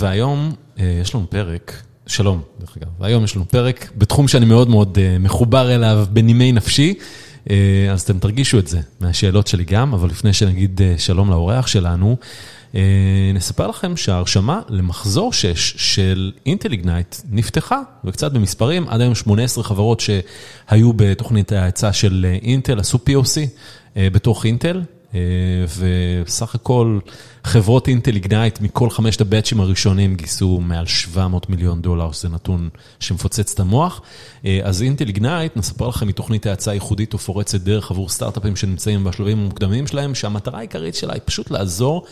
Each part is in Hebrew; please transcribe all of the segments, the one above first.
והיום יש לנו פרק, שלום דרך אגב, והיום יש לנו פרק בתחום שאני מאוד מאוד מחובר אליו בנימי נפשי, אז אתם תרגישו את זה מהשאלות שלי גם, אבל לפני שנגיד שלום לאורח שלנו, נספר לכם שההרשמה למחזור 6 של אינטל איגנייט נפתחה, וקצת במספרים, עד היום 18 חברות שהיו בתוכנית ההאצה של אינטל, עשו POC בתוך אינטל. וסך הכל חברות אינטל איגנייט מכל חמשת הבאצ'ים הראשונים גייסו מעל 700 מיליון דולר, שזה נתון שמפוצץ את המוח. אז אינטל איגנייט, נספר לכם מתוכנית האצה ייחודית ופורצת דרך עבור סטארט-אפים שנמצאים בשלבים המוקדמים שלהם, שהמטרה העיקרית שלה היא פשוט לעזור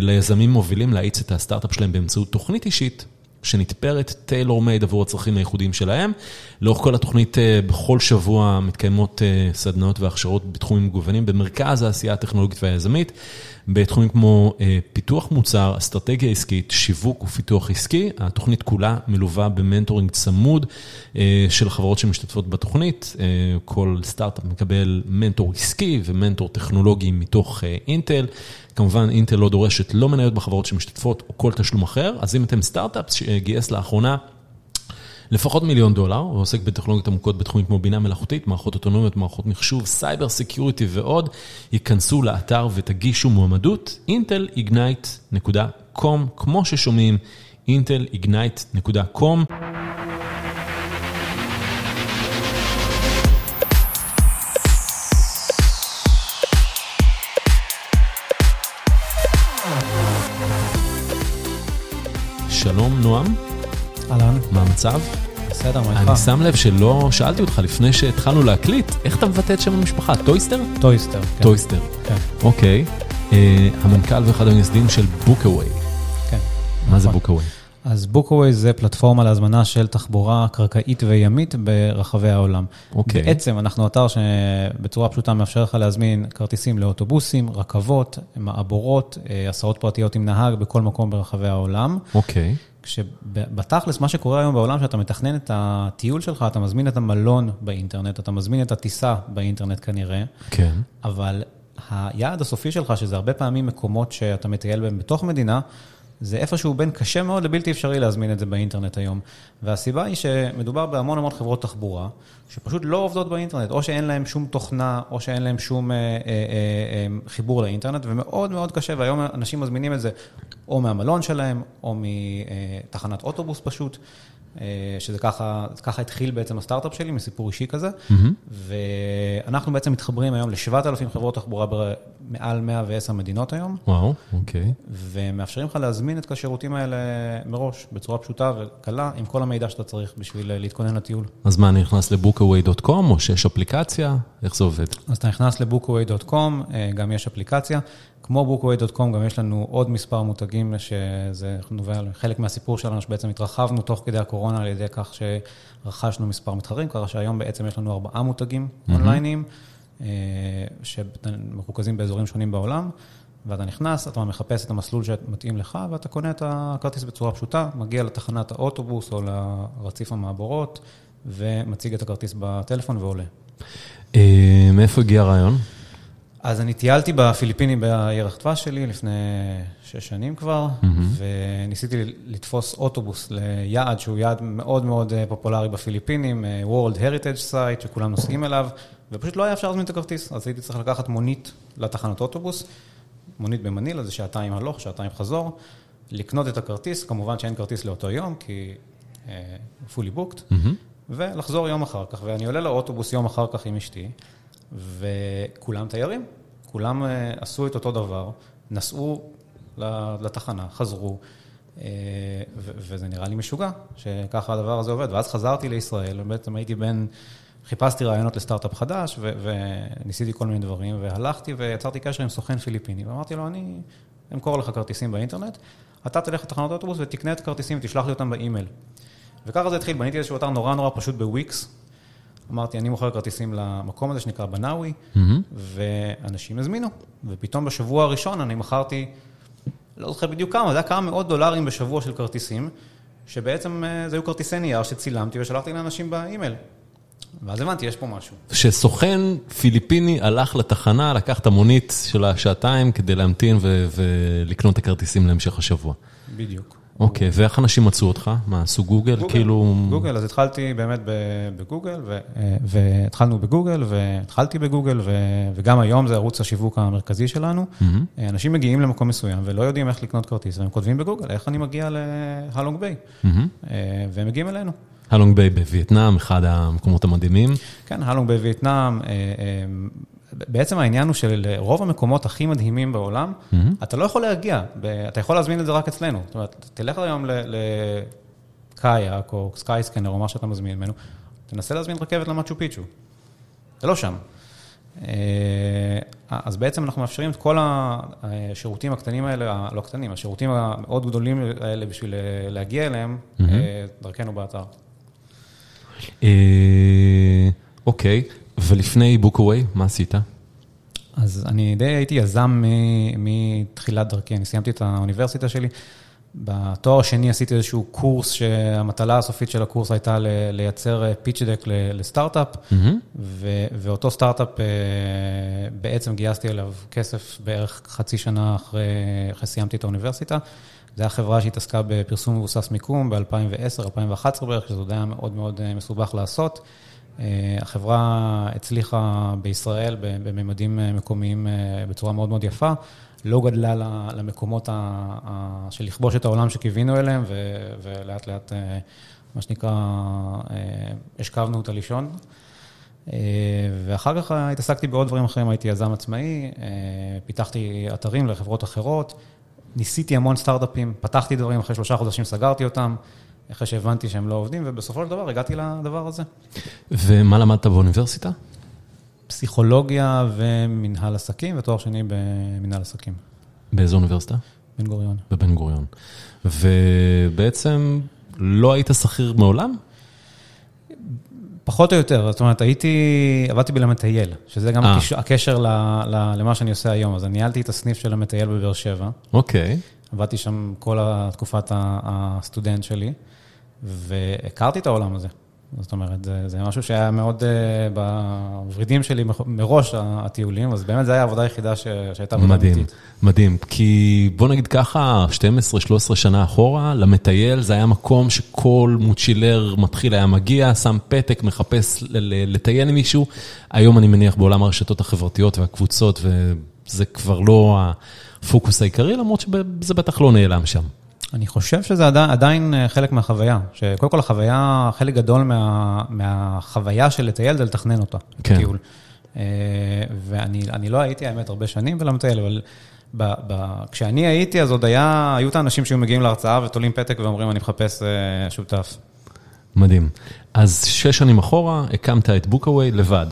ליזמים מובילים להאיץ את הסטארט-אפ שלהם באמצעות תוכנית אישית. שנתפרת טיילור מייד עבור הצרכים הייחודיים שלהם. לאורך כל התוכנית, בכל שבוע מתקיימות סדנאות והכשרות בתחומים מגוונים במרכז העשייה הטכנולוגית והיזמית, בתחומים כמו פיתוח מוצר, אסטרטגיה עסקית, שיווק ופיתוח עסקי. התוכנית כולה מלווה ב mentoring צמוד של חברות שמשתתפות בתוכנית. כל סטארט-אפ מקבל מנטור עסקי ומנטור טכנולוגי מתוך אינטל. כמובן, אינטל לא דורשת לא מניות בחברות שמשתתפות או כל תשלום אחר, אז אם אתם סטארט-אפ שגייס לאחרונה לפחות מיליון דולר, ועוסק בטכנולוגיות עמוקות בתחומים כמו בינה מלאכותית, מערכות אוטונומיות, מערכות מחשוב, cyber security ועוד, היכנסו לאתר ותגישו מועמדות, intelignite.com, כמו ששומעים, intelignite.com. שלום נועם. אהלן. מה המצב? בסדר, מה איתך? אני שם לב שלא שאלתי אותך לפני שהתחלנו להקליט, איך אתה מבטא את שם המשפחה? טויסטר? טויסטר. כן. טויסטר. כן. אוקיי. המנכ"ל ואחד המייסדים של Bookaway. כן. מה זה נכון. Bookaway? אז Bookaway זה פלטפורמה להזמנה של תחבורה קרקעית וימית ברחבי העולם. אוקיי. בעצם אנחנו אתר שבצורה פשוטה מאפשר לך להזמין כרטיסים לאוטובוסים, רכבות, מעבורות, אה, הסעות פרטיות עם נהג בכל מקום ברחבי העולם. אוקיי. כשבתכלס, מה שקורה היום בעולם, שאתה מתכנן את הטיול שלך, אתה מזמין את המלון באינטרנט, אתה מזמין את הטיסה באינטרנט כנראה, כן. אבל היעד הסופי שלך, שזה הרבה פעמים מקומות שאתה מטייל בהם בתוך מדינה, זה איפשהו בין קשה מאוד לבלתי אפשרי להזמין את זה באינטרנט היום. והסיבה היא שמדובר בהמון המון חברות תחבורה, שפשוט לא עובדות באינטרנט, או שאין להן שום תוכנה, או שאין להן שום אה, אה, אה, חיבור לאינטרנט, ומאוד מאוד קשה, והיום אנשים מזמינים את זה או מהמלון שלהם, או מתחנת אוטובוס פשוט. שזה ככה, ככה התחיל בעצם הסטארט-אפ שלי, מסיפור אישי כזה. Mm-hmm. ואנחנו בעצם מתחברים היום ל-7,000 חברות תחבורה במעל 110 מדינות היום. וואו, אוקיי. ומאפשרים לך להזמין את השירותים האלה מראש, בצורה פשוטה וקלה, עם כל המידע שאתה צריך בשביל להתכונן לטיול. אז מה, אני נכנס לבוקאווי.com, או שיש אפליקציה? איך זה עובד? אז אתה נכנס לבוקאווי.com, גם יש אפליקציה. כמו bookaway.com, גם יש לנו עוד מספר מותגים שזה נובע, חלק מהסיפור שלנו שבעצם התרחבנו תוך כדי הקורונה על ידי כך שרכשנו מספר מתחרים, ככה שהיום בעצם יש לנו ארבעה מותגים mm-hmm. אונלייניים, שמרוכזים באזורים שונים בעולם, ואתה נכנס, אתה מחפש את המסלול שמתאים לך, ואתה קונה את הכרטיס בצורה פשוטה, מגיע לתחנת האוטובוס או לרציף המעבורות, ומציג את הכרטיס בטלפון ועולה. מאיפה הגיע הרעיון? אז אני טיילתי בפיליפינים בירח דבש שלי לפני שש שנים כבר, mm-hmm. וניסיתי לתפוס אוטובוס ליעד שהוא יעד מאוד מאוד פופולרי בפיליפינים, World Heritage Site, שכולם נוסעים אליו, ופשוט לא היה אפשר להזמין את הכרטיס, אז הייתי צריך לקחת מונית לתחנת אוטובוס, מונית במנילה, זה שעתיים הלוך, שעתיים חזור, לקנות את הכרטיס, כמובן שאין כרטיס לאותו יום, כי uh, fully booked, mm-hmm. ולחזור יום אחר כך, ואני עולה לאוטובוס יום אחר כך עם אשתי, וכולם תיירים, כולם עשו את אותו דבר, נסעו לתחנה, חזרו, וזה נראה לי משוגע שככה הדבר הזה עובד. ואז חזרתי לישראל, ובעצם הייתי בין, חיפשתי רעיונות לסטארט-אפ חדש, וניסיתי כל מיני דברים, והלכתי ויצרתי קשר עם סוכן פיליפיני, ואמרתי לו, אני אמכור לך כרטיסים באינטרנט, אתה תלך לתחנות אוטובוס ותקנה את הכרטיסים ותשלח לי אותם באימייל. וככה זה התחיל, בניתי איזשהו אתר נורא נורא פשוט בוויקס, אמרתי, אני מוכר כרטיסים למקום הזה שנקרא בנאווי, mm-hmm. ואנשים הזמינו, ופתאום בשבוע הראשון אני מכרתי, לא זוכר בדיוק כמה, זה היה כמה מאות דולרים בשבוע של כרטיסים, שבעצם זה היו כרטיסי נייר שצילמתי ושלחתי לאנשים באימייל. ואז הבנתי, יש פה משהו. שסוכן פיליפיני הלך לתחנה, לקח את המונית של השעתיים כדי להמתין ולקנות את הכרטיסים להמשך השבוע. בדיוק. אוקיי, ואיך אנשים מצאו אותך? מה, עשו גוגל? גוגל, כאילו... גוגל, אז התחלתי באמת בגוגל, ו- והתחלנו בגוגל, והתחלתי בגוגל, ו- וגם היום זה ערוץ השיווק המרכזי שלנו. מהמם. אנשים מגיעים למקום מסוים ולא יודעים איך לקנות כרטיס, והם כותבים בגוגל, איך אני מגיע להלונג ביי, מהמם. והם מגיעים אלינו. הלונג ביי בווייטנאם, אחד המקומות המדהימים. כן, הלונג בווייטנאם, אה, אה, בעצם העניין הוא שלרוב המקומות הכי מדהימים בעולם, מהמם. אתה לא יכול להגיע, אתה יכול להזמין את זה רק אצלנו. זאת אומרת, תלך היום ל- לקאייק או סקייסקנר או מה שאתה מזמין ממנו, תנסה להזמין רכבת למצ'ו פיצ'ו. זה לא שם. אה, אז בעצם אנחנו מאפשרים את כל השירותים הקטנים האלה, לא הקטנים, השירותים המאוד גדולים האלה בשביל אה, להגיע אליהם, מהמם. אה, דרכנו באתר. אוקיי, ולפני בוקווי, מה עשית? אז אני די הייתי יזם מתחילת דרכי, אני סיימתי את האוניברסיטה שלי. בתואר השני עשיתי איזשהו קורס שהמטלה הסופית של הקורס הייתה לייצר פיץ' דק ל- לסטארט-אפ, מהמם. ו- ואותו סטארט-אפ אה, בעצם גייסתי אליו כסף בערך חצי שנה אחרי, אחרי סיימתי את האוניברסיטה. זו הייתה חברה שהתעסקה בפרסום מבוסס מיקום ב-2010, 2011 בערך, שזה עוד היה מאוד מאוד אה, מסובך לעשות. אה, החברה הצליחה בישראל בממדים אה, מקומיים אה, בצורה מאוד מאוד יפה, לא גדלה למקומות של לכבוש את העולם שקיווינו אליהם, ולאט לאט, מה שנקרא, השכבנו אותה לישון. ואחר כך התעסקתי בעוד דברים אחרים, הייתי יזם עצמאי, פיתחתי אתרים לחברות אחרות, ניסיתי המון סטארט-אפים, פתחתי דברים, אחרי שלושה חודשים סגרתי אותם, אחרי שהבנתי שהם לא עובדים, ובסופו של דבר הגעתי לדבר הזה. ומה למדת באוניברסיטה? פסיכולוגיה ומנהל עסקים, ותואר שני במנהל עסקים, באיזו אוניברסיטה? בן גוריון. בבן גוריון. ובעצם לא היית שכיר מעולם? פחות או יותר, זאת אומרת, הייתי, עבדתי בלמטייל, שזה גם אה. הקשר, ל, ל, למה שאני עושה היום. אז ניהלתי את הסניף של המטייל בבאר שבע, אוקיי. עבדתי שם כל תקופת הסטודנט שלי, והכרתי את העולם הזה. זאת אומרת, זה, זה משהו שהיה מאוד uh, בוורידים שלי מראש, הטיולים, אז באמת זו הייתה העבודה היחידה ש, שהייתה עבודה מדהים, אמיתית. מדהים. כי בוא נגיד ככה, 12-13 שנה אחורה, למטייל זה היה מקום שכל מוצ'ילר מתחיל היה מגיע, שם פתק, מחפש לטייל עם מישהו. היום אני מניח בעולם הרשתות החברתיות והקבוצות, וזה כבר לא הפוקוס העיקרי, למרות שזה בטח לא נעלם שם. אני חושב שזה עדיין, עדיין אה, חלק מהחוויה, שקודם כל החוויה, חלק גדול מה, מהחוויה של לטייל זה לתכנן אותה, כן. טיול. אה, ואני אני לא הייתי, האמת, הרבה שנים בלמטייל, אבל ב, ב, כשאני הייתי, אז עוד היה, היו את האנשים שהיו מגיעים להרצאה ותולים פתק ואומרים, אני מחפש אה, שותף. מדהים. אז שש שנים אחורה, הקמת את בוקאווי לבד.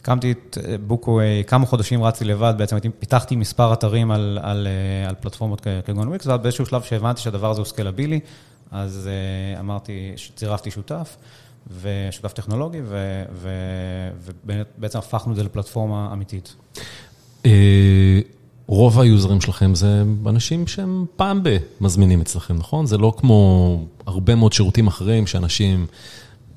הקמתי את אה, בוקווי, כמה חודשים רצתי לבד, בעצם פיתחתי מספר אתרים על, על, אה, על פלטפורמות כגון וויקס, ואז באיזשהו שלב שהבנתי שהדבר הזה הוא סקלבילי, אז אה, אמרתי, צירפתי שותף, ושותף טכנולוגי, ו- ו- ובעצם הפכנו את זה לפלטפורמה אמיתית. אה, רוב היוזרים שלכם זה אנשים שהם פעם ב- מזמינים אצלכם, נכון? זה לא כמו הרבה מאוד שירותים אחרים שאנשים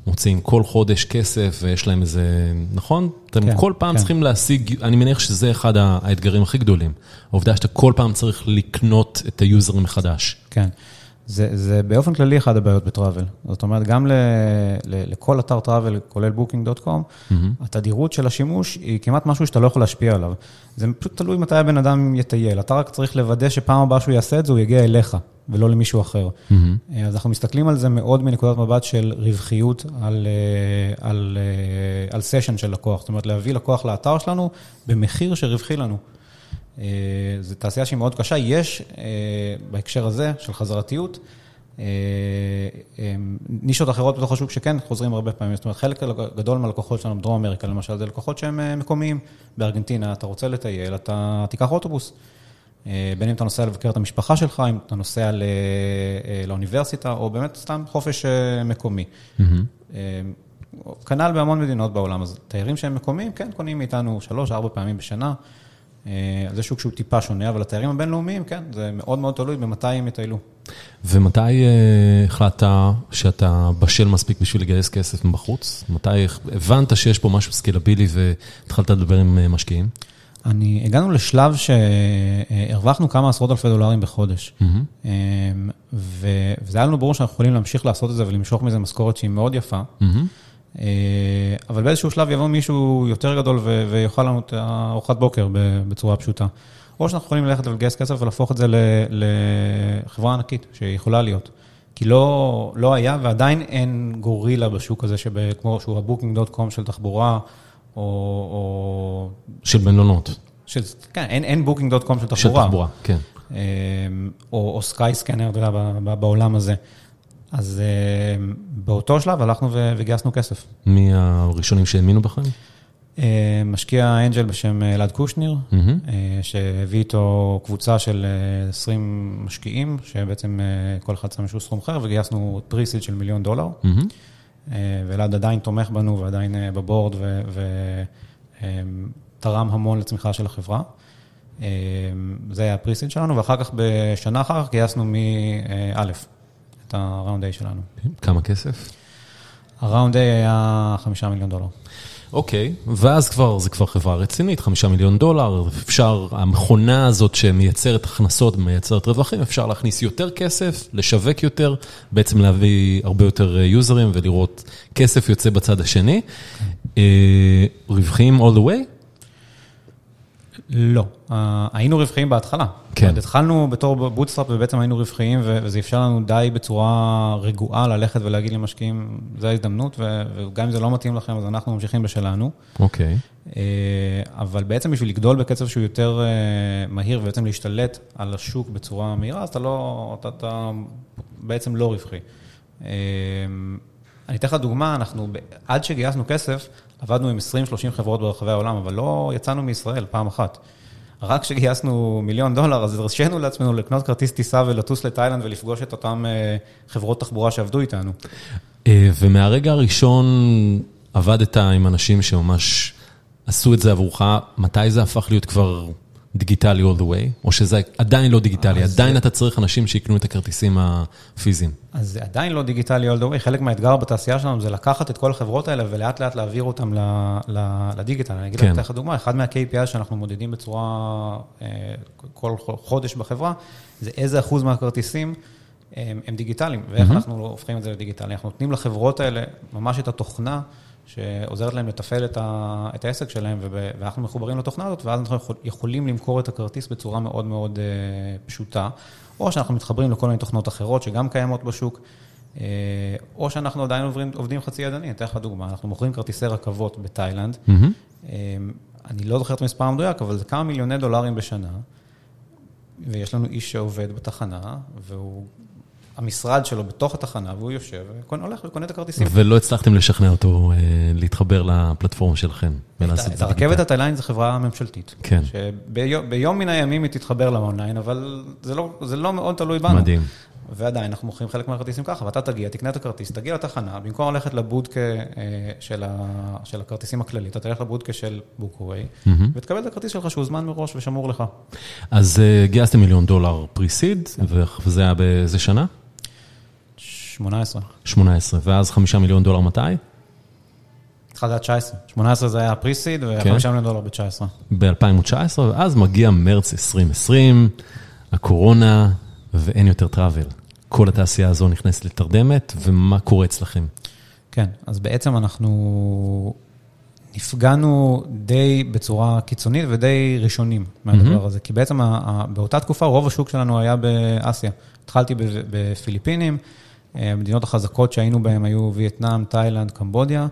מוציאים כל חודש כסף ויש להם איזה, נכון? אתם כן, כל פעם כן. צריכים להשיג, אני מניח שזה אחד האתגרים הכי גדולים. העובדה שאתה כל פעם צריך לקנות את היוזרים מחדש. כן. זה, זה באופן כללי אחד הבעיות בטראבל. זאת אומרת, גם ל, ל, לכל אתר טראבל, כולל booking.com, התדירות של השימוש היא כמעט משהו שאתה לא יכול להשפיע עליו. זה פשוט תלוי מתי הבן אדם יטייל. אתה רק צריך לוודא שפעם הבאה שהוא יעשה את זה, הוא יגיע אליך, ולא למישהו אחר. אז אנחנו מסתכלים על זה מאוד מנקודת מבט של רווחיות על, אה, על, אה, על סשן של לקוח. זאת אומרת, להביא לקוח לאתר שלנו במחיר שרווחי לנו. אה, זו תעשייה שהיא מאוד קשה. יש אה, בהקשר הזה של חזרתיות, אה, נישות אחרות בתוך השוק שכן חוזרים הרבה פעמים. זאת אומרת, חלק גדול מהלקוחות שלנו בדרום אמריקה, למשל, זה לקוחות שהם מקומיים. בארגנטינה, אתה רוצה לטייל, אתה תיקח אוטובוס. בין אם אתה נוסע לבקר את המשפחה שלך, אם אתה נוסע לאוניברסיטה, או באמת סתם חופש מקומי. אה, כנ"ל בהמון מדינות בעולם, אז תיירים שהם מקומיים, כן, קונים מאיתנו שלוש, ארבע פעמים בשנה. אה, זה שוק שהוא טיפה שונה, אבל התיירים הבינלאומיים, כן, זה מאוד מאוד תלוי במתי הם יטיילו. ומתי אה, החלטת שאתה בשל מספיק בשביל לגייס כסף מבחוץ? מתי הבנת שיש פה משהו סקלבילי והתחלת לדבר עם אה, משקיעים? אני, הגענו לשלב שהרווחנו כמה עשרות אלפי דולרים בחודש. מהמם. ו, וזה היה לנו ברור שאנחנו יכולים להמשיך לעשות את זה ולמשוך מזה משכורת שהיא מאוד יפה. מהמם. אה, אבל באיזשהו שלב יבוא מישהו יותר גדול ויאכל לנו את הארוחת בוקר בצורה פשוטה. או שאנחנו יכולים ללכת ולגייס כסף ולהפוך את זה לחברה ענקית שיכולה להיות. כי לא, לא היה ועדיין אין גורילה בשוק הזה, שב- כמו שהוא ה-Booking.com של תחבורה, או... או של מלונות. של, כן, אין, אין Booking.com של של תחבורה. תחבורה, כן. אה, או, או סקייסקנר, אתה יודע, בעולם הזה. אז אה, באותו שלב הלכנו וגייסנו כסף. מי הראשונים שהאמינו בכם? אה, משקיע אנג'ל בשם אלעד קושניר, מהמם. אה, שהביא איתו קבוצה של אה, 20 משקיעים, שבעצם אה, כל אחד שם איזשהו סכום אחר, וגייסנו פריסיד של מיליון דולר. מהמם. אה, ואלעד עדיין תומך בנו ועדיין אה, בבורד ותרם המון לצמיחה של החברה. אה, זה היה הפריסיד שלנו, ואחר כך, בשנה אחר כך, גייסנו מא' את הראונד A שלנו. כמה כסף? הראונד A היה חמישה מיליון דולר. אוקיי, ואז כבר, זה כבר חברה רצינית, חמישה מיליון דולר, אפשר, המכונה הזאת שמייצרת הכנסות ומייצרת רווחים, אפשר להכניס יותר כסף, לשווק יותר, בעצם להביא הרבה יותר אה, יוזרים ולראות כסף יוצא בצד השני. אה, רווחים all the way? לא, היינו רווחיים בהתחלה. כן. התחלנו בתור bootstrap ובעצם היינו רווחיים, וזה אפשר לנו די בצורה רגועה ללכת ולהגיד למשקיעים, זו ההזדמנות, וגם אם זה לא מתאים לכם, אז אנחנו ממשיכים בשלנו. אוקיי. אה, אבל בעצם בשביל לגדול בקצב שהוא יותר אה, מהיר ובעצם להשתלט על השוק בצורה מהירה, אז אתה לא, אתה, אתה בעצם לא רווחי. אה, אני אתן לך דוגמה, אנחנו, עד שגייסנו כסף, עבדנו עם 20-30 חברות ברחבי העולם, אבל לא יצאנו מישראל פעם אחת. רק כשגייסנו מיליון דולר, אז הרשינו לעצמנו לקנות כרטיס טיסה ולטוס לתאילנד ולפגוש את אותן אה, חברות תחבורה שעבדו איתנו. אה, ומהרגע הראשון עבדת עם אנשים שממש עשו את זה עבורך, מתי זה הפך להיות כבר דיגיטלי all the way? או שזה עדיין לא דיגיטלי, עדיין זה- אתה צריך אנשים שיקנו את הכרטיסים הפיזיים. אז זה עדיין לא דיגיטלי all the way, חלק מהאתגר בתעשייה שלנו זה לקחת את כל החברות האלה ולאט לאט להעביר ל- לדיגיטל. אני אגיד כן. לך, דוגמה, אחד מה-KPI שאנחנו מודדים בצורה, אה, כל חודש בחברה, זה איזה אחוז מהכרטיסים הם, הם דיגיטליים, ואיך מהמם. אנחנו הופכים את זה לדיגיטלי. אנחנו נותנים לחברות האלה ממש את התוכנה שעוזרת להם לתפעל את, ה, את העסק שלהם, ואנחנו מחוברים לתוכנה הזאת, ואז אנחנו יכול- יכולים למכור את הכרטיס בצורה מאוד מאוד אה, פשוטה, או שאנחנו מתחברים לכל מיני תוכנות אחרות שגם קיימות בשוק, אה, או שאנחנו עדיין עוברים, עובדים חצי ידני. אני אתן לך דוגמה, אנחנו מוכרים כרטיסי רכבות בתאילנד, מהמם. אה, אני לא זוכר את המספר המדויק, אבל זה כמה מיליוני דולרים בשנה, ויש לנו איש שעובד בתחנה, והוא, המשרד שלו בתוך התחנה, והוא יושב, והולך וקונה את הכרטיסים. ולא הצלחתם לשכנע אותו אה, להתחבר לפלטפורמה שלכם ולעשות את זה הרכבת. התאילנית זו חברה ממשלתית. כן. שביום מן הימים היא תתחבר לאונליין, אבל זה לא, זה לא מאוד תלוי בנו. מדהים. ועדיין, אנחנו מוכרים חלק מהכרטיסים ככה, ואתה תגיע, תקנה את הכרטיס, תגיע לתחנה, במקום ללכת לבודקה אה, של, ה, של הכרטיסים הכללית, אתה תלך לבודקה של בוקווי, מהמם. ותקבל את הכרטיס שלך שהוא זמן מראש ושמור לך. אז אה, גייסתם מיליון דולר פריסיד, וזה היה באיזה שנה? 18. 18, ואז חמישה מיליון דולר מתי? התחלת היה 19. 18 זה היה הפריסיד, כן. ו-5 מיליון דולר ב-19. ב-2019, ואז מגיע מרץ 2020, הקורונה, ואין יותר טראבל. כל התעשייה הזו נכנסת לתרדמת, ומה קורה אצלכם? כן, אז בעצם אנחנו נפגענו די בצורה קיצונית ודי ראשונים מהדבר הזה, כי בעצם ה- ה- באותה תקופה רוב השוק שלנו היה באסיה. התחלתי ב- בפיליפינים, אה, המדינות החזקות שהיינו בהן היו וייטנאם, תאילנד, קמבודיה,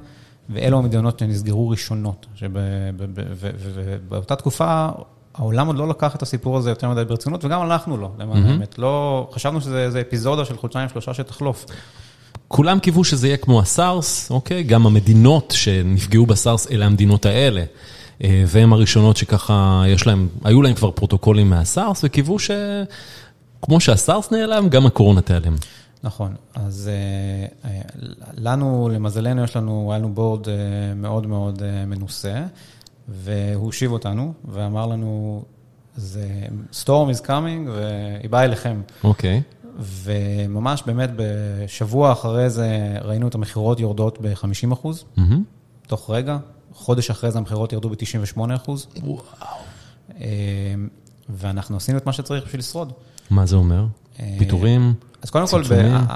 ואלו המדינות שנסגרו ראשונות. ובאותה תקופה העולם עוד לא לקח את הסיפור הזה יותר מדי ברצינות, וגם אנחנו לא, למען האמת. לא, חשבנו שזה איזה אפיזודה של חודשיים-שלושה שתחלוף. כולם קיוו שזה יהיה כמו הסארס, אוקיי? גם המדינות שנפגעו בסארס, אלה המדינות האלה. אה, והן הראשונות שככה, יש להם, היו להם כבר פרוטוקולים מהסארס, וקיוו שכמו שהסארס נעלם, גם הקורונה תיעלם. נכון, אז אה, אה, לנו, למזלנו, יש לנו, היה לנו בורד אה, מאוד מאוד אה, מנוסה, והוא הושיב אותנו ואמר לנו, זה storm is coming והיא באה אליכם. אוקיי. וממש באמת בשבוע אחרי זה ראינו את המכירות יורדות ב-50 אחוז, מהמם. תוך רגע. חודש אחרי זה המכירות ירדו ב-98 אחוז. וואו. ואנחנו עשינו את מה שצריך בשביל לשרוד. מה זה אומר? פיטורים? אז קודם כל,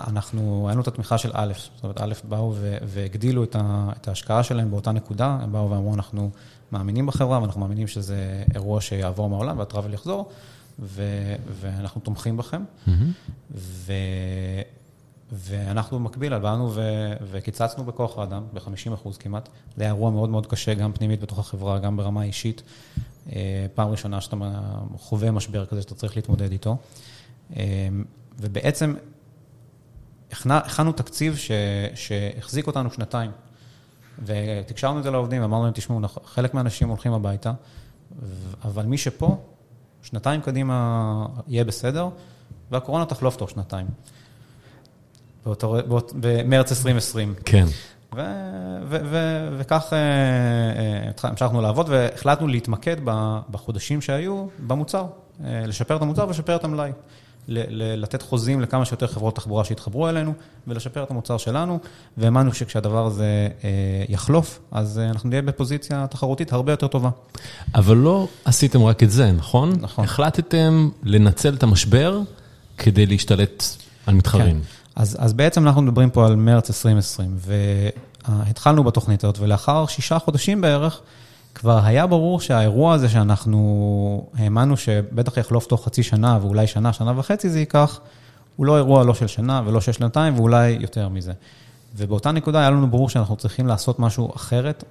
אנחנו, היינו את התמיכה של א', זאת אומרת, א' באו והגדילו את ההשקעה שלהם באותה נקודה, הם באו ואמרו, אנחנו מאמינים בחברה, ואנחנו מאמינים שזה אירוע שיעבור מהעולם, והטראבל יחזור, ואנחנו תומכים בכם. ואנחנו במקביל, באנו וקיצצנו בכוח האדם, ב-50 אחוז כמעט. זה היה אירוע מאוד מאוד קשה, גם פנימית בתוך החברה, גם ברמה אישית. פעם ראשונה שאתה חווה משבר כזה שאתה צריך להתמודד איתו. ובעצם הכנו תקציב שהחזיק אותנו שנתיים. ותקשרנו את זה לעובדים, אמרנו להם, תשמעו, חלק מהאנשים הולכים הביתה, אבל מי שפה, שנתיים קדימה יהיה בסדר, והקורונה תחלוף תוך שנתיים. במרץ 2020. כן. וכך המשכנו לעבוד, והחלטנו להתמקד בחודשים שהיו במוצר, לשפר את המוצר ולשפר את המלאי. לתת חוזים לכמה שיותר חברות תחבורה שיתחברו אלינו, ולשפר את המוצר שלנו, והאמנו שכשהדבר הזה יחלוף, אז אנחנו נהיה בפוזיציה תחרותית הרבה יותר טובה. אבל לא עשיתם רק את זה, נכון? נכון. החלטתם לנצל את המשבר כדי להשתלט על מתחרים. כן. אז בעצם אנחנו מדברים פה על מרץ 2020, והתחלנו בתוכנית הזאת, ולאחר שישה חודשים בערך, כבר היה ברור שהאירוע הזה שאנחנו האמנו שבטח יחלוף תוך חצי שנה, ואולי שנה, שנה וחצי זה ייקח, הוא לא אירוע לא של שנה ולא של שנתיים, ואולי יותר מזה. ובאותה נקודה היה לנו ברור שאנחנו צריכים לעשות משהו אחרת,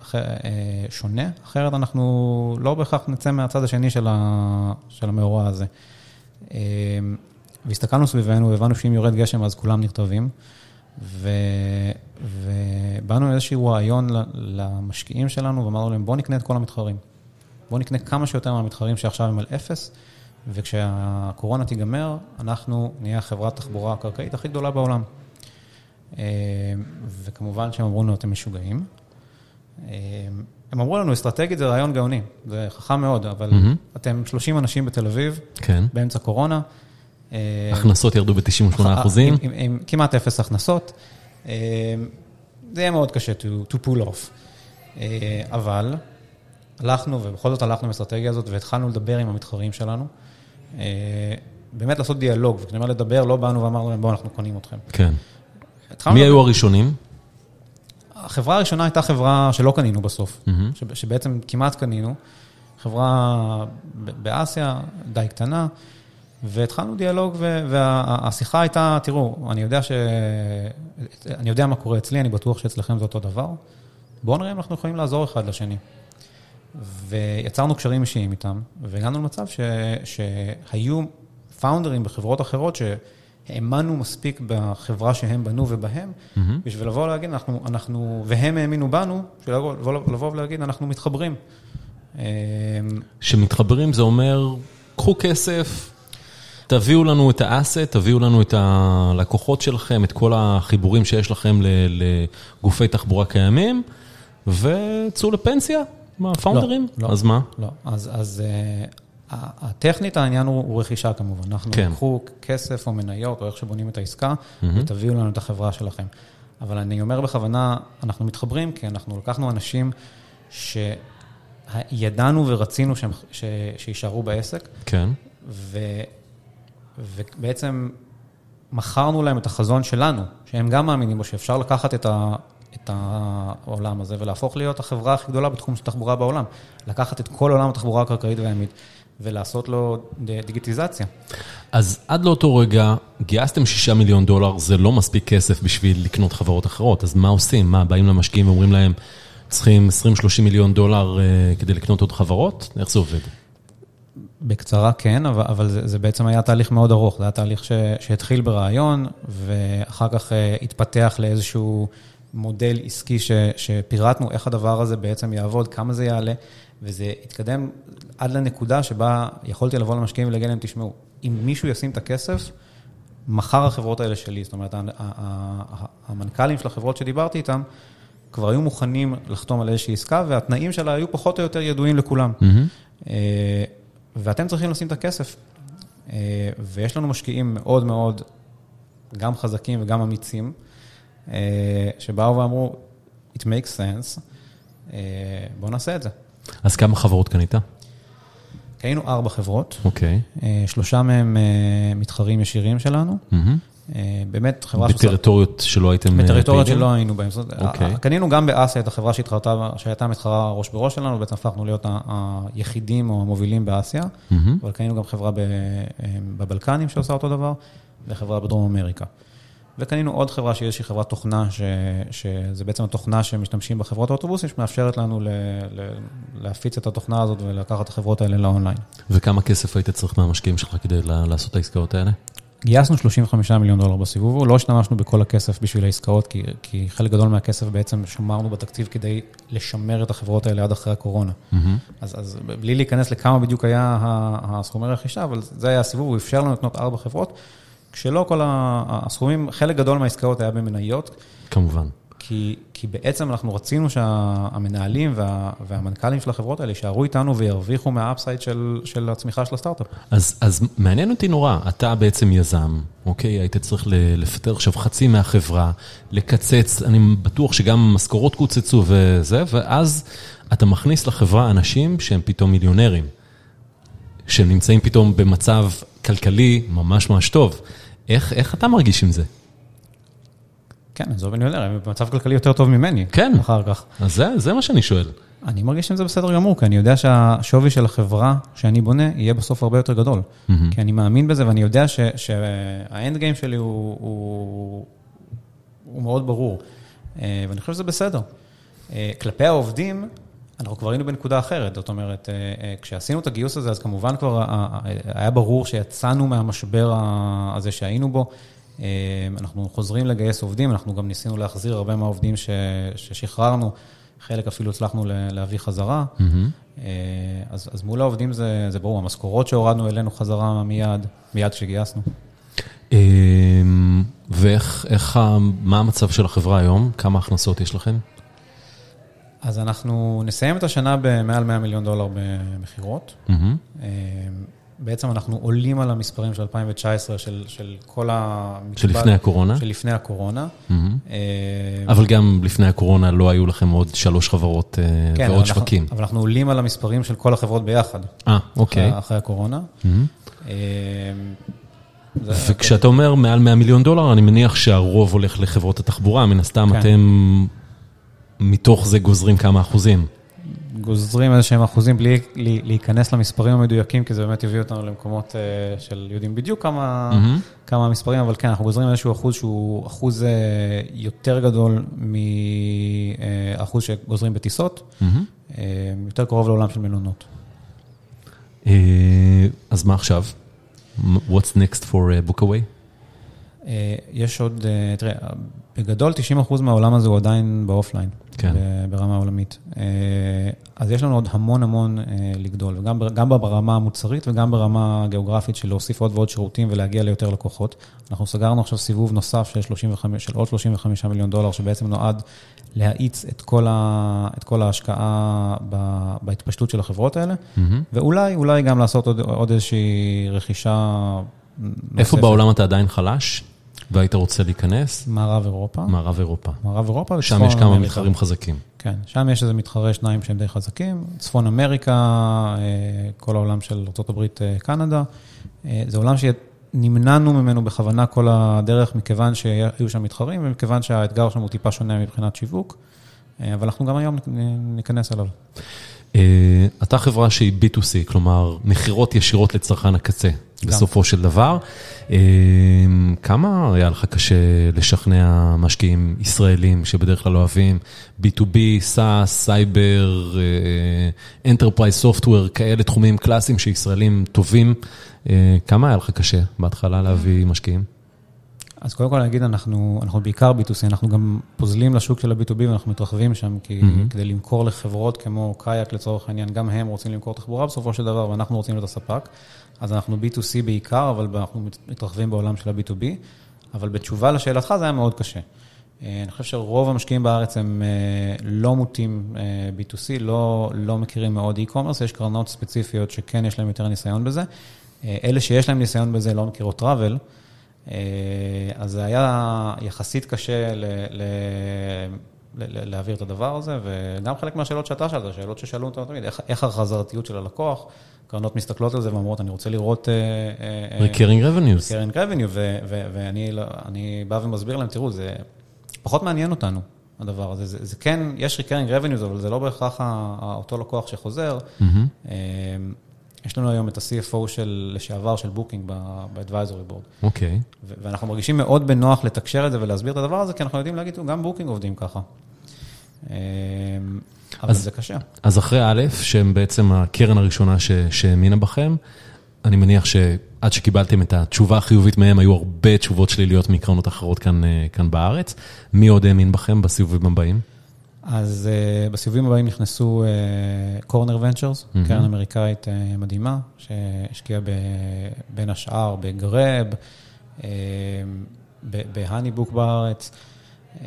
שונה, אחרת אנחנו לא בהכרח נצא מהצד השני של המאורע הזה. והסתכלנו סביבנו, והבנו שאם יורד גשם אז כולם נרטבים. ובאנו איזשהו רעיון למשקיעים שלנו, ואמרנו להם, בואו נקנה את כל המתחרים. בואו נקנה כמה שיותר מהמתחרים שעכשיו הם על אפס, וכשהקורונה תיגמר, אנחנו נהיה חברת תחבורה הקרקעית הכי גדולה בעולם. וכמובן שהם אמרו לנו, אתם משוגעים. הם אמרו לנו, אסטרטגית זה רעיון גאוני, זה חכם מאוד, אבל אתם 30 אנשים בתל אביב, כן. באמצע קורונה. הכנסות ירדו ב-98 אחוזים. עם כמעט אפס הכנסות. זה יהיה מאוד קשה to pull off. אבל הלכנו, ובכל זאת הלכנו באסטרטגיה הזאת, והתחלנו לדבר עם המתחרים שלנו. באמת לעשות דיאלוג, וכשאני אומר לדבר, לא באנו ואמרנו להם, בואו, אנחנו קונים אתכם. כן. מי היו הראשונים? החברה הראשונה הייתה חברה שלא קנינו בסוף, שבעצם כמעט קנינו. חברה באסיה, די קטנה. והתחלנו דיאלוג, והשיחה הייתה, תראו, אני יודע ש... אני יודע מה קורה אצלי, אני בטוח שאצלכם זה אותו דבר. בואו נראה אם אנחנו יכולים לעזור אחד לשני. ויצרנו קשרים אישיים איתם, והגענו למצב ש... שהיו פאונדרים בחברות אחרות שהאמנו מספיק בחברה שהם בנו ובהם, mm-hmm. בשביל לבוא להגיד, אנחנו, אנחנו, והם האמינו בנו, בשביל לבוא, לבוא ולהגיד, אנחנו מתחברים. שמתחברים זה אומר, קחו כסף, תביאו לנו את האסט, תביאו לנו את הלקוחות שלכם, את כל החיבורים שיש לכם לגופי תחבורה קיימים, וצאו לפנסיה, מה, פאונדרים? לא, לא. אז מה? לא, אז, אז uh, הטכנית העניין הוא, הוא רכישה כמובן. אנחנו כן. קחו כסף או מניות, או איך שבונים את העסקה, mm-hmm. ותביאו לנו את החברה שלכם. אבל אני אומר בכוונה, אנחנו מתחברים, כי אנחנו לקחנו אנשים שידענו ורצינו שהם, ש, שישארו בעסק. כן. ו... ובעצם מכרנו להם את החזון שלנו, שהם גם מאמינים בו, שאפשר לקחת את, ה, את העולם הזה ולהפוך להיות החברה הכי גדולה בתחום של תחבורה בעולם. לקחת את כל עולם התחבורה הקרקעית והימית ולעשות לו דיגיטיזציה. אז עד לאותו רגע, גייסתם 6 מיליון דולר, זה לא מספיק כסף בשביל לקנות חברות אחרות, אז מה עושים? מה, באים למשקיעים ואומרים להם, צריכים 20-30 מיליון דולר uh, כדי לקנות עוד חברות? איך זה עובד? בקצרה כן, אבל, אבל זה, זה בעצם היה תהליך מאוד ארוך. זה היה תהליך ש, שהתחיל ברעיון, ואחר כך uh, התפתח לאיזשהו מודל עסקי ש, שפירטנו איך הדבר הזה בעצם יעבוד, כמה זה יעלה, וזה התקדם עד לנקודה שבה יכולתי לבוא למשקיעים ולהגיד להם, תשמעו, אם מישהו ישים את הכסף, מחר החברות האלה שלי. זאת אומרת, המנכ"לים של החברות שדיברתי איתם, כבר היו מוכנים לחתום על איזושהי עסקה, והתנאים שלה היו פחות או יותר ידועים לכולם. Mm-hmm. ואתם צריכים לשים את הכסף. אה, ויש לנו משקיעים מאוד מאוד, גם חזקים וגם אמיצים, אה, שבאו ואמרו, it makes sense, אה, בואו נעשה את זה. אז כמה חברות קנית? קנינו ארבע חברות. אוקיי. שלושה מהם מתחרים ישירים שלנו. באמת, חברה. בטריטוריות שלא הייתם פעילים? בטריטוריות שלא היינו בהן. אוקיי. קנינו גם באסיה את החברה שהייתה מתחרה ראש בראש שלנו, בעצם הפכנו להיות היחידים או המובילים באסיה, אבל קנינו גם חברה בבלקנים שעושה אותו דבר, וחברה בדרום אמריקה. וקנינו עוד חברה שהיא איזושהי חברת תוכנה, שזה בעצם התוכנה שמשתמשים בחברות האוטובוסים, שמאפשרת לנו להפיץ את התוכנה הזאת ולקחת את החברות האלה לאונליין. וכמה כסף היית צריך מהמשקיעים שלך כדי לעשות את העסקאות האלה? גייסנו 35 מיליון דולר בסיבוב, לא השתמשנו בכל הכסף בשביל העסקאות, כי, כי חלק גדול מהכסף בעצם שמרנו בתקציב כדי לשמר את החברות האלה עד אחרי הקורונה. Mm-hmm. אז, אז בלי להיכנס לכמה בדיוק היה הסכומי רכישה, אבל זה היה הסיבוב, הוא אפשר לנו לקנות ארבע חברות. כשלא כל הסכומים, חלק גדול מהעסקאות היה במניות. כמובן. כי, כי בעצם אנחנו רצינו שהמנהלים וה, והמנכ"לים של החברות האלה יישארו איתנו וירוויחו מה upside של, של הצמיחה של הסטארט-אפ. אז, אז מעניין אותי נורא, אתה בעצם יזם, אוקיי? היית צריך לפטר עכשיו חצי מהחברה, לקצץ, אני בטוח שגם משכורות קוצצו וזה, ואז אתה מכניס לחברה אנשים שהם פתאום מיליונרים, שהם נמצאים פתאום במצב כלכלי ממש ממש טוב. איך, איך אתה מרגיש עם זה? כן, עזוב, אני יודע, הם במצב כלכלי יותר טוב ממני. כן. אחר כך. אז זה, זה מה שאני שואל. אני מרגיש עם זה בסדר גמור, כי אני יודע שהשווי של החברה שאני בונה יהיה בסוף הרבה יותר גדול. Mm-hmm. כי אני מאמין בזה, ואני יודע שהאנד גיים שלי הוא, הוא, הוא מאוד ברור. אה, ואני חושב שזה בסדר. אה, כלפי העובדים, אנחנו כבר היינו בנקודה אחרת, זאת אומרת, אה, כשעשינו את הגיוס הזה, אז כמובן כבר היה ברור שיצאנו מהמשבר הזה שהיינו בו. אנחנו חוזרים לגייס עובדים, אנחנו גם ניסינו להחזיר הרבה מהעובדים ששחררנו, חלק אפילו הצלחנו להביא חזרה. Mm-hmm. אז, אז מול העובדים זה, זה ברור, המשכורות שהורדנו אלינו חזרה מיד, מיד כשגייסנו. ואיך, מה המצב של החברה היום? כמה הכנסות יש לכם? אז אנחנו נסיים את השנה במעל 100 מיליון דולר במכירות. Mm-hmm. בעצם אנחנו עולים על המספרים של 2019, של, של כל ה... של לפני הקורונה? של לפני הקורונה. Mm-hmm. אבל גם לפני הקורונה לא היו לכם עוד שלוש חברות אה, כן, ועוד אבל שווקים. אנחנו, אבל אנחנו עולים על המספרים של כל החברות ביחד. אה, אוקיי. אחרי, אחרי הקורונה. Mm-hmm. וכשאתה אומר מעל 100 מיליון דולר, אני מניח שהרוב הולך לחברות התחבורה, מן הסתם כן. אתם מתוך זה גוזרים כמה אחוזים. גוזרים איזה שהם אחוזים בלי להיכנס למספרים המדויקים, כי זה באמת יביא אותנו למקומות uh, של יודעים בדיוק כמה, mm-hmm. כמה מספרים, אבל כן, אנחנו גוזרים איזשהו אחוז שהוא אחוז uh, יותר גדול מאחוז uh, שגוזרים בטיסות, mm-hmm. יותר קרוב לעולם של מלונות. אז מה עכשיו? What's next for Bookaway? יש עוד, תראה, בגדול 90% מהעולם הזה הוא עדיין באופליין. כן. ברמה עולמית. אה, אז יש לנו עוד המון המון אה, לגדול, גם ברמה המוצרית וגם ברמה הגיאוגרפית של להוסיף עוד ועוד שירותים ולהגיע ליותר לקוחות. אנחנו סגרנו עכשיו סיבוב נוסף של, 35, של עוד 35 מיליון דולר, שבעצם נועד להאיץ את כל, ה, את כל ההשקעה ב, בהתפשטות של החברות האלה, mm-hmm. ואולי, אולי גם לעשות עוד, עוד איזושהי רכישה נוספת. איפה בעולם אתה עדיין חלש? והיית רוצה להיכנס? מערב אירופה. מערב אירופה. מערב אירופה וצפון אמריקה. שם יש כמה מתחרים חזקים. כן, שם יש איזה מתחרה שניים שהם די חזקים. צפון אמריקה, אה, כל העולם של ארה"ב, אה, קנדה. אה, זה עולם שנמנענו ממנו בכוונה כל הדרך, מכיוון שהיו שם מתחרים ומכיוון שהאתגר שם הוא טיפה שונה מבחינת שיווק, אבל אנחנו גם היום ניכנס אליו. אתה חברה שהיא B2C, כלומר, מכירות ישירות לצרכן הקצה. בסופו של דבר. כמה היה לך קשה לשכנע משקיעים ישראלים שבדרך כלל אוהבים B2B, SaaS, סייבר, Enterprise Software, כאלה תחומים קלאסיים שישראלים טובים? כמה היה לך קשה בהתחלה להביא משקיעים? אז קודם כל אני אגיד, אנחנו, אנחנו בעיקר B2C, אנחנו גם פוזלים לשוק של ה-B2B ואנחנו מתרחבים שם, כי mm-hmm. כדי למכור לחברות כמו קאייק לצורך העניין, גם הם רוצים למכור תחבורה בסופו של דבר, ואנחנו רוצים להיות הספק. אז אנחנו B2C בעיקר, אבל אנחנו מתרחבים בעולם של ה-B2B. אבל בתשובה לשאלתך, זה היה מאוד קשה. אה, אני חושב שרוב המשקיעים בארץ הם אה, לא מוטים אה, B2C, לא, לא מכירים מאוד e-commerce, יש קרנות ספציפיות שכן יש להם יותר ניסיון בזה. אלה שיש להם ניסיון בזה לא מכירות טראבל. אז זה היה יחסית קשה ל, ל, להעביר את הדבר הזה, וגם חלק מהשאלות שאתה שאלת, שאלות ששאלו אותנו תמיד, איך, החזרתיות של הלקוח, קרנות מסתכלות על זה ואומרות, אני רוצה לראות... recurring revenues. recurring revenue, ואני לא, בא ומסביר להם, תראו, זה פחות מעניין אותנו. הדבר הזה. זה, זה כן, יש recurring revenues, אבל זה לא בהכרח אותו לקוח שחוזר. Mm-hmm. יש לנו היום את ה-CFO של לשעבר של בוקינג ב-advisory board. אוקיי. Okay. ואנחנו מרגישים מאוד בנוח לתקשר את זה ולהסביר את הדבר הזה, כי אנחנו יודעים להגיד, גם בוקינג עובדים ככה. אמ, אבל אז, זה קשה. אז אחרי א', שהם בעצם הקרן הראשונה שהאמינה בכם, אני מניח שעד שקיבלתם את התשובה החיובית מהם, היו הרבה תשובות שליליות מקרנות אחרות כאן, אה, כאן בארץ. מי עוד האמין בכם בסיבובים הבאים? אז uh, בסיבובים הבאים נכנסו קורנר uh, ונצ'רס. קרן אמריקאית uh, מדהימה, שהשקיעה בין השאר בגרב, uh, בהאניבוק בארץ, uh,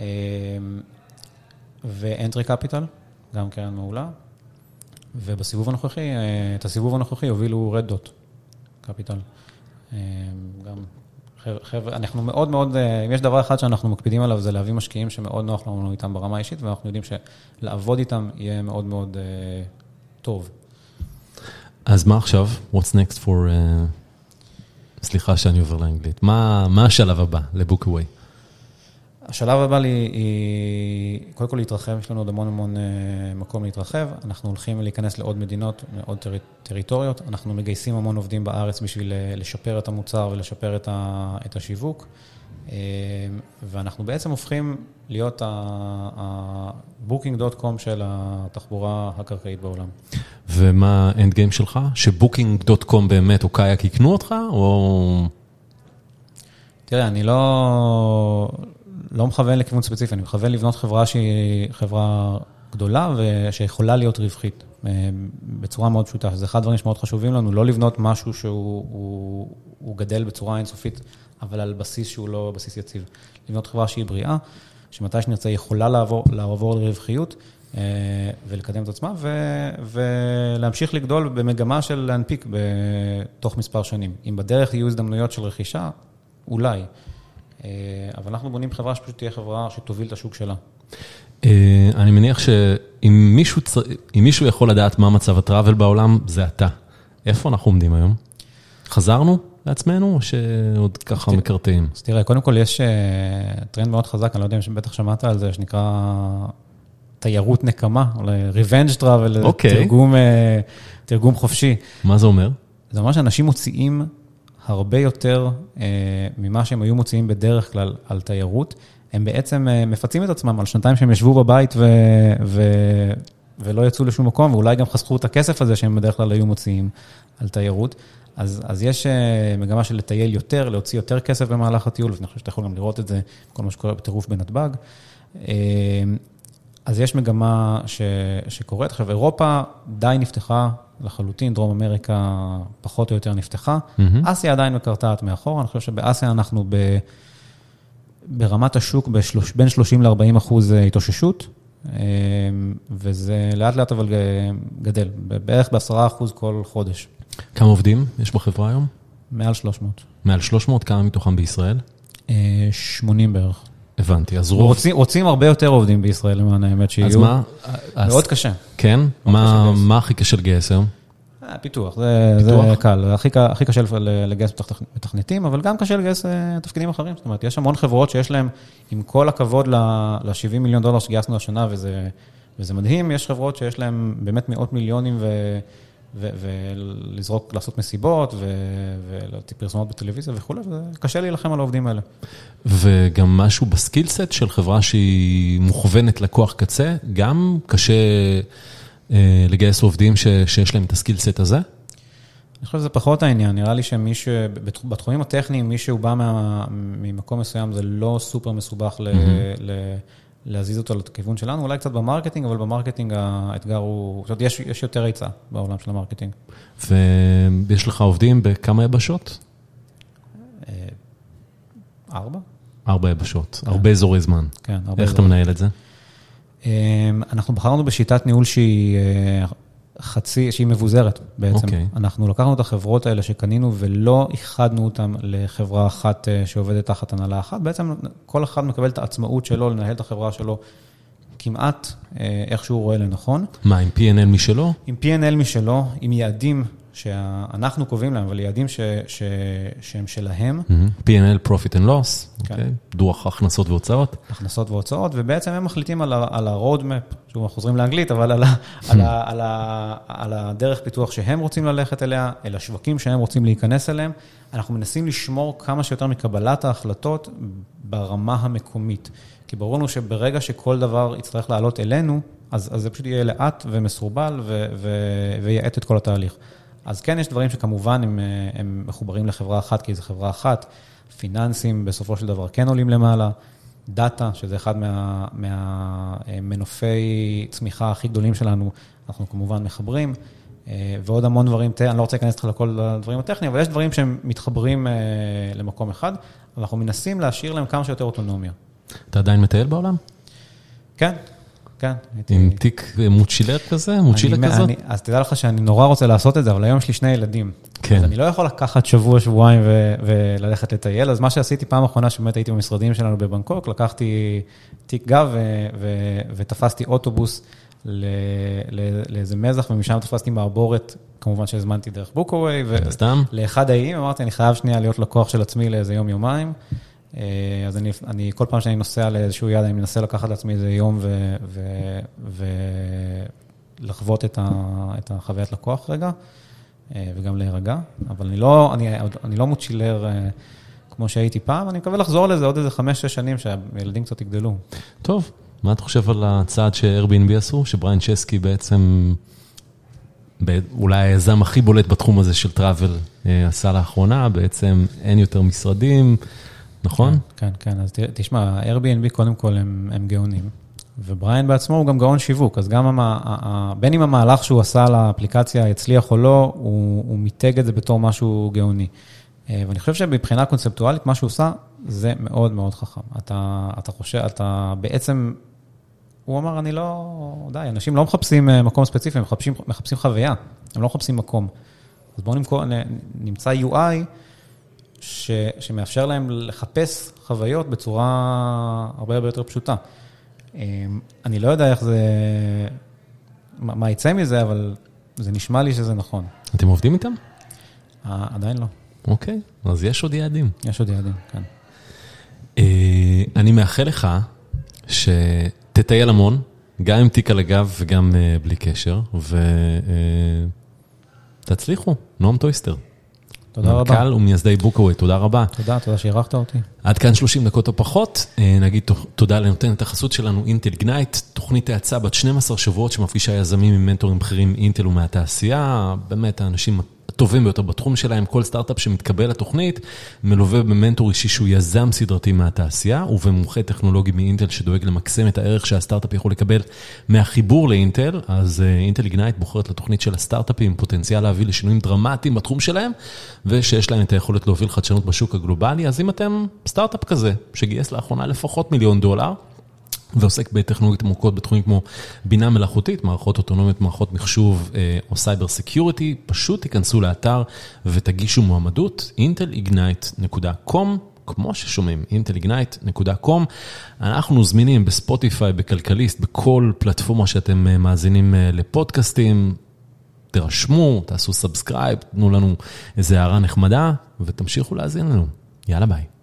ואנטרי קפיטל, גם קרן מעולה. ובסיבוב הנוכחי, uh, את הסיבוב הנוכחי הובילו רד דוט קפיטל. גם חבר'ה, אנחנו מאוד מאוד, אה, אם יש דבר אחד שאנחנו מקפידים עליו, זה להביא משקיעים שמאוד נוח לנו איתם ברמה האישית, ואנחנו יודעים שלעבוד איתם יהיה מאוד מאוד uh, טוב. אז מה עכשיו? What's next for... Uh, סליחה שאני עובר לאנגלית. מה, מה השלב הבא לבוקווי? השלב הבא לי היא, קודם כל להתרחב, יש לנו עוד המון המון מקום להתרחב. אנחנו הולכים להיכנס לעוד מדינות, לעוד טר, טריטוריות. אנחנו מגייסים המון עובדים בארץ בשביל לשפר את המוצר ולשפר את, ה, את השיווק. ואנחנו בעצם הופכים להיות ה-Booking.com של התחבורה הקרקעית בעולם. ומה האנד גיים שלך? שבוקינג.com באמת או קאייק יקנו אותך, או... תראה, אני לא... לא מכוון לכיוון ספציפי, אני מכוון לבנות חברה שהיא חברה גדולה ושיכולה להיות רווחית אה, בצורה מאוד פשוטה. זה אחד הדברים שמאוד חשובים לנו, לא לבנות משהו שהוא הוא, הוא גדל בצורה אינסופית, אבל על בסיס שהוא לא בסיס יציב. לבנות חברה שהיא בריאה, שמתי שנרצה יכולה לעבור, לעבור לרווחיות אה, ולקדם את עצמה, ו, ולהמשיך לגדול במגמה של להנפיק בתוך מספר שנים. אם בדרך יהיו הזדמנויות של רכישה, אולי. אה, אבל אנחנו בונים חברה שפשוט תהיה חברה שתוביל את השוק שלה. אה, אני מניח שאם מישהו, מישהו יכול לדעת מה מצב הטראבל בעולם, זה אתה. איפה אנחנו עומדים היום? חזרנו לעצמנו, או שעוד ככה מקרטעים? אז תראה, קודם כל יש אה, טרנד מאוד חזק, אני לא יודע אם בטח שמעת על זה, שנקרא תיירות נקמה, או revenge travel. אוקיי. תרגום, תרגום חופשי. מה זה אומר? זה אומר שאנשים מוציאים הרבה יותר אה, ממה שהם היו מוציאים בדרך כלל על תיירות. הם בעצם אה, מפצים את עצמם על שנתיים שהם ישבו בבית ו, ו, ולא יצאו לשום מקום, ואולי גם חסכו את הכסף הזה שהם בדרך כלל היו מוציאים על תיירות. אז, אז יש אה, מגמה של לטייל יותר, להוציא יותר כסף במהלך הטיול, ואני חושב שאתה יכול גם לראות את זה, כל מה שקורה בטירוף בנתב"ג. אה, אז יש מגמה ש, שקורית. עכשיו, אירופה די נפתחה לחלוטין, דרום אמריקה פחות או יותר נפתחה. Mm-hmm. אסיה עדיין מקרטעת מאחור, אני חושב שבאסיה אנחנו ב, ברמת השוק בשלוש, בין 30 ל-40 אחוז אה, התאוששות, אה, וזה לאט לאט אבל גדל, בערך ב-10 אחוז כל חודש. כמה עובדים יש בחברה היום? מעל 300. מעל 300? כמה מתוכם בישראל? 80 אה, בערך. הבנתי, אז רוב... רוצים, רוצים הרבה יותר עובדים בישראל, למען האמת, שיהיו. אז מה? מאוד. קשה. כן? מה, קשה מה הכי קשה לגייס היום? אה, פיתוח, זה? זה קל. הכי, הכי קשה לגייס מתכנתים, אבל גם קשה לגייס אה, תפקידים אחרים. זאת אומרת, יש המון חברות שיש להן, עם כל הכבוד ל-70 מיליון דולר שגייסנו השנה, וזה, וזה מדהים, יש חברות שיש להן באמת מאות מיליונים ו... ולזרוק, לעשות מסיבות, ולהוציא פרסומות בטלוויזיה וכולי, וקשה להילחם על העובדים האלה. וגם משהו בסקילסט של חברה שהיא מוכוונת לקוח קצה, גם קשה אה, לגייס עובדים שיש להם את ה skillset הזה? אני חושב שזה פחות העניין, נראה לי שמי ש... בתחומים הטכניים, מי שהוא בא מה, ממקום מסוים, זה לא סופר מסובך. Mm-hmm. ל להזיז אותו לכיוון שלנו, אולי קצת ב marketing, אבל ב marketing האתגר הוא, זאת אומרת, יש, יש יותר היצע בעולם של ה marketing. ויש לך עובדים בכמה יבשות? אה, ארבע. ארבע יבשות, כן. הרבה אזורי זמן. כן, הרבה אזורי. איך אתה מנהל את זה? אה, אנחנו בחרנו בשיטת ניהול שהיא אה, חצי, שהיא מבוזרת בעצם. Okay. אוקיי. אנחנו לקחנו את החברות האלה שקנינו ולא איחדנו אותן לחברה אחת אה, שעובדת תחת הנהלה אחת. בעצם כל אחד מקבל את העצמאות שלו לנהל את החברה שלו כמעט איך שהוא רואה לנכון. מה, עם P&L משלו? עם P&L משלו, עם יעדים שאנחנו קובעים להם, אבל יעדים ש, ש, שהם שלהם. P&L, Profit and Loss, כן. okay. דוח הכנסות והוצאות. הכנסות והוצאות, ובעצם הם מחליטים על, על ה-roadmap, שוב, אנחנו חוזרים לאנגלית, אבל על, על, על, ה, על הדרך פיתוח שהם רוצים ללכת אליה, אל השווקים שהם רוצים להיכנס אליהם. אנחנו מנסים לשמור כמה שיותר מקבלת ההחלטות ברמה המקומית. כי ברור לנו שברגע שכל דבר יצטרך לעלות אלינו, אז, אז זה פשוט יהיה לאט ומסורבל ויאט את כל התהליך. אז כן, יש דברים שכמובן הם, הם מחוברים לחברה אחת, כי זו חברה אחת. פיננסים בסופו של דבר כן עולים למעלה. דאטה, שזה אחד מה, מהמנופי צמיחה הכי גדולים שלנו, אנחנו כמובן מחברים. ועוד המון דברים, אני לא רוצה להיכנס איתך לכל הדברים הטכניים, אבל יש דברים שהם מתחברים למקום אחד, ואנחנו מנסים להשאיר להם כמה שיותר אוטונומיה. אתה עדיין מטייל בעולם? כן, כן. עם תיק מוצ'ילר כזה, מוצ'ילה כזאת? אז תדע לך שאני נורא רוצה לעשות את זה, אבל היום יש לי שני ילדים. כן. אז אני לא יכול לקחת שבוע, שבועיים וללכת לטייל, אז מה שעשיתי פעם אחרונה, שבאמת הייתי במשרדים שלנו בבנקוק, לקחתי תיק גב ותפסתי אוטובוס לאיזה מזח, ומשם תפסתי מעבורת, כמובן שהזמנתי דרך בוקווי. לאחד האיים, אמרתי, אני חייב שנייה להיות לקוח של עצמי לאיזה יום-יומיים. אז אני, אני, כל פעם שאני נוסע לאיזשהו יעד, אני מנסה לקחת לעצמי איזה יום ולחוות את, את החוויית לקוח רגע, וגם להירגע, אבל אני לא, אני, אני לא מוצ'ילר כמו שהייתי פעם, אני מקווה לחזור לזה עוד איזה חמש-שש שנים, שהילדים קצת יגדלו. טוב, מה אתה חושב על הצעד ש-Airbnb עשו, שבריין צ'סקי בעצם, אולי היזם הכי בולט בתחום הזה של טראבל עשה לאחרונה, בעצם אין יותר משרדים. נכון? כן, כן, כן, אז תשמע, Airbnb קודם כל הם, הם גאונים, ובריין בעצמו הוא גם גאון שיווק, אז גם המה, בין אם המהלך שהוא עשה לאפליקציה הצליח או לא, הוא, הוא מיתג את זה בתור משהו גאוני. אה, ואני חושב שמבחינה קונספטואלית, מה שהוא עושה, זה מאוד מאוד חכם. אתה, אתה חושב, אתה בעצם, הוא אמר, אני לא, די, אנשים לא מחפשים אה, מקום ספציפי, הם מחפשים, מחפשים חוויה, הם לא מחפשים מקום. אז בואו נמצא UI, ש, שמאפשר להם לחפש חוויות בצורה הרבה הרבה יותר פשוטה. אמ, אני לא יודע איך זה, מה יצא מזה, אבל זה נשמע לי שזה נכון. אתם עובדים איתם? עדיין לא. אוקיי, אז יש עוד יעדים. יש עוד יעדים, כן. אה, אני מאחל לך שתטייל המון, גם עם תיק על הגב וגם אה, בלי קשר, ותצליחו, נועם טויסטר. תודה רבה. מנכ"ל ומייסד Bookaway, תודה רבה. תודה, תודה שאירחת אותי. עד כאן 30 דקות או פחות. אה, נגיד תודה לנותנת החסות שלנו, Intel Ignite, תוכנית האצה בת 12 שבועות שמפגישה יזמים עם מנטורים בכירים מאינטל ומהתעשייה. באמת, האנשים הטובים ביותר בתחום שלהם, כל סטארט-אפ שמתקבל לתוכנית, מלווה במנטור אישי שהוא יזם סדרתי מהתעשייה, ובמומחה טכנולוגי מאינטל שדואג למקסם את הערך שהסטארט-אפ יכול לקבל מהחיבור לאינטל, אז Intel Ignite בוחרת לתוכנית של הסטארט-אפים, פוטנציאל להביא לשינויים דרמטיים בתחום שלהם, ושיש להם את היכולת להוביל חדשנות בשוק הגלובלי, אז אם אתם סטארט-אפ כזה, שגייס לאחרונה לפחות מיליון דולר, ועוסק בטכנולוגיות עמוקות בתחומים כמו בינה מלאכותית, מערכות אוטונומיות, מערכות מחשוב או cyber security, פשוט תיכנסו לאתר ותגישו מועמדות, intelignite.com. כמו ששומעים, intelignite.com. אנחנו זמינים בספוטיפיי, בכלכליסט, בכל פלטפורמה שאתם מאזינים לפודקאסטים. תירשמו, תעשו subscribe, תנו לנו איזה הערה נחמדה ותמשיכו להאזין לנו. יאללה ביי.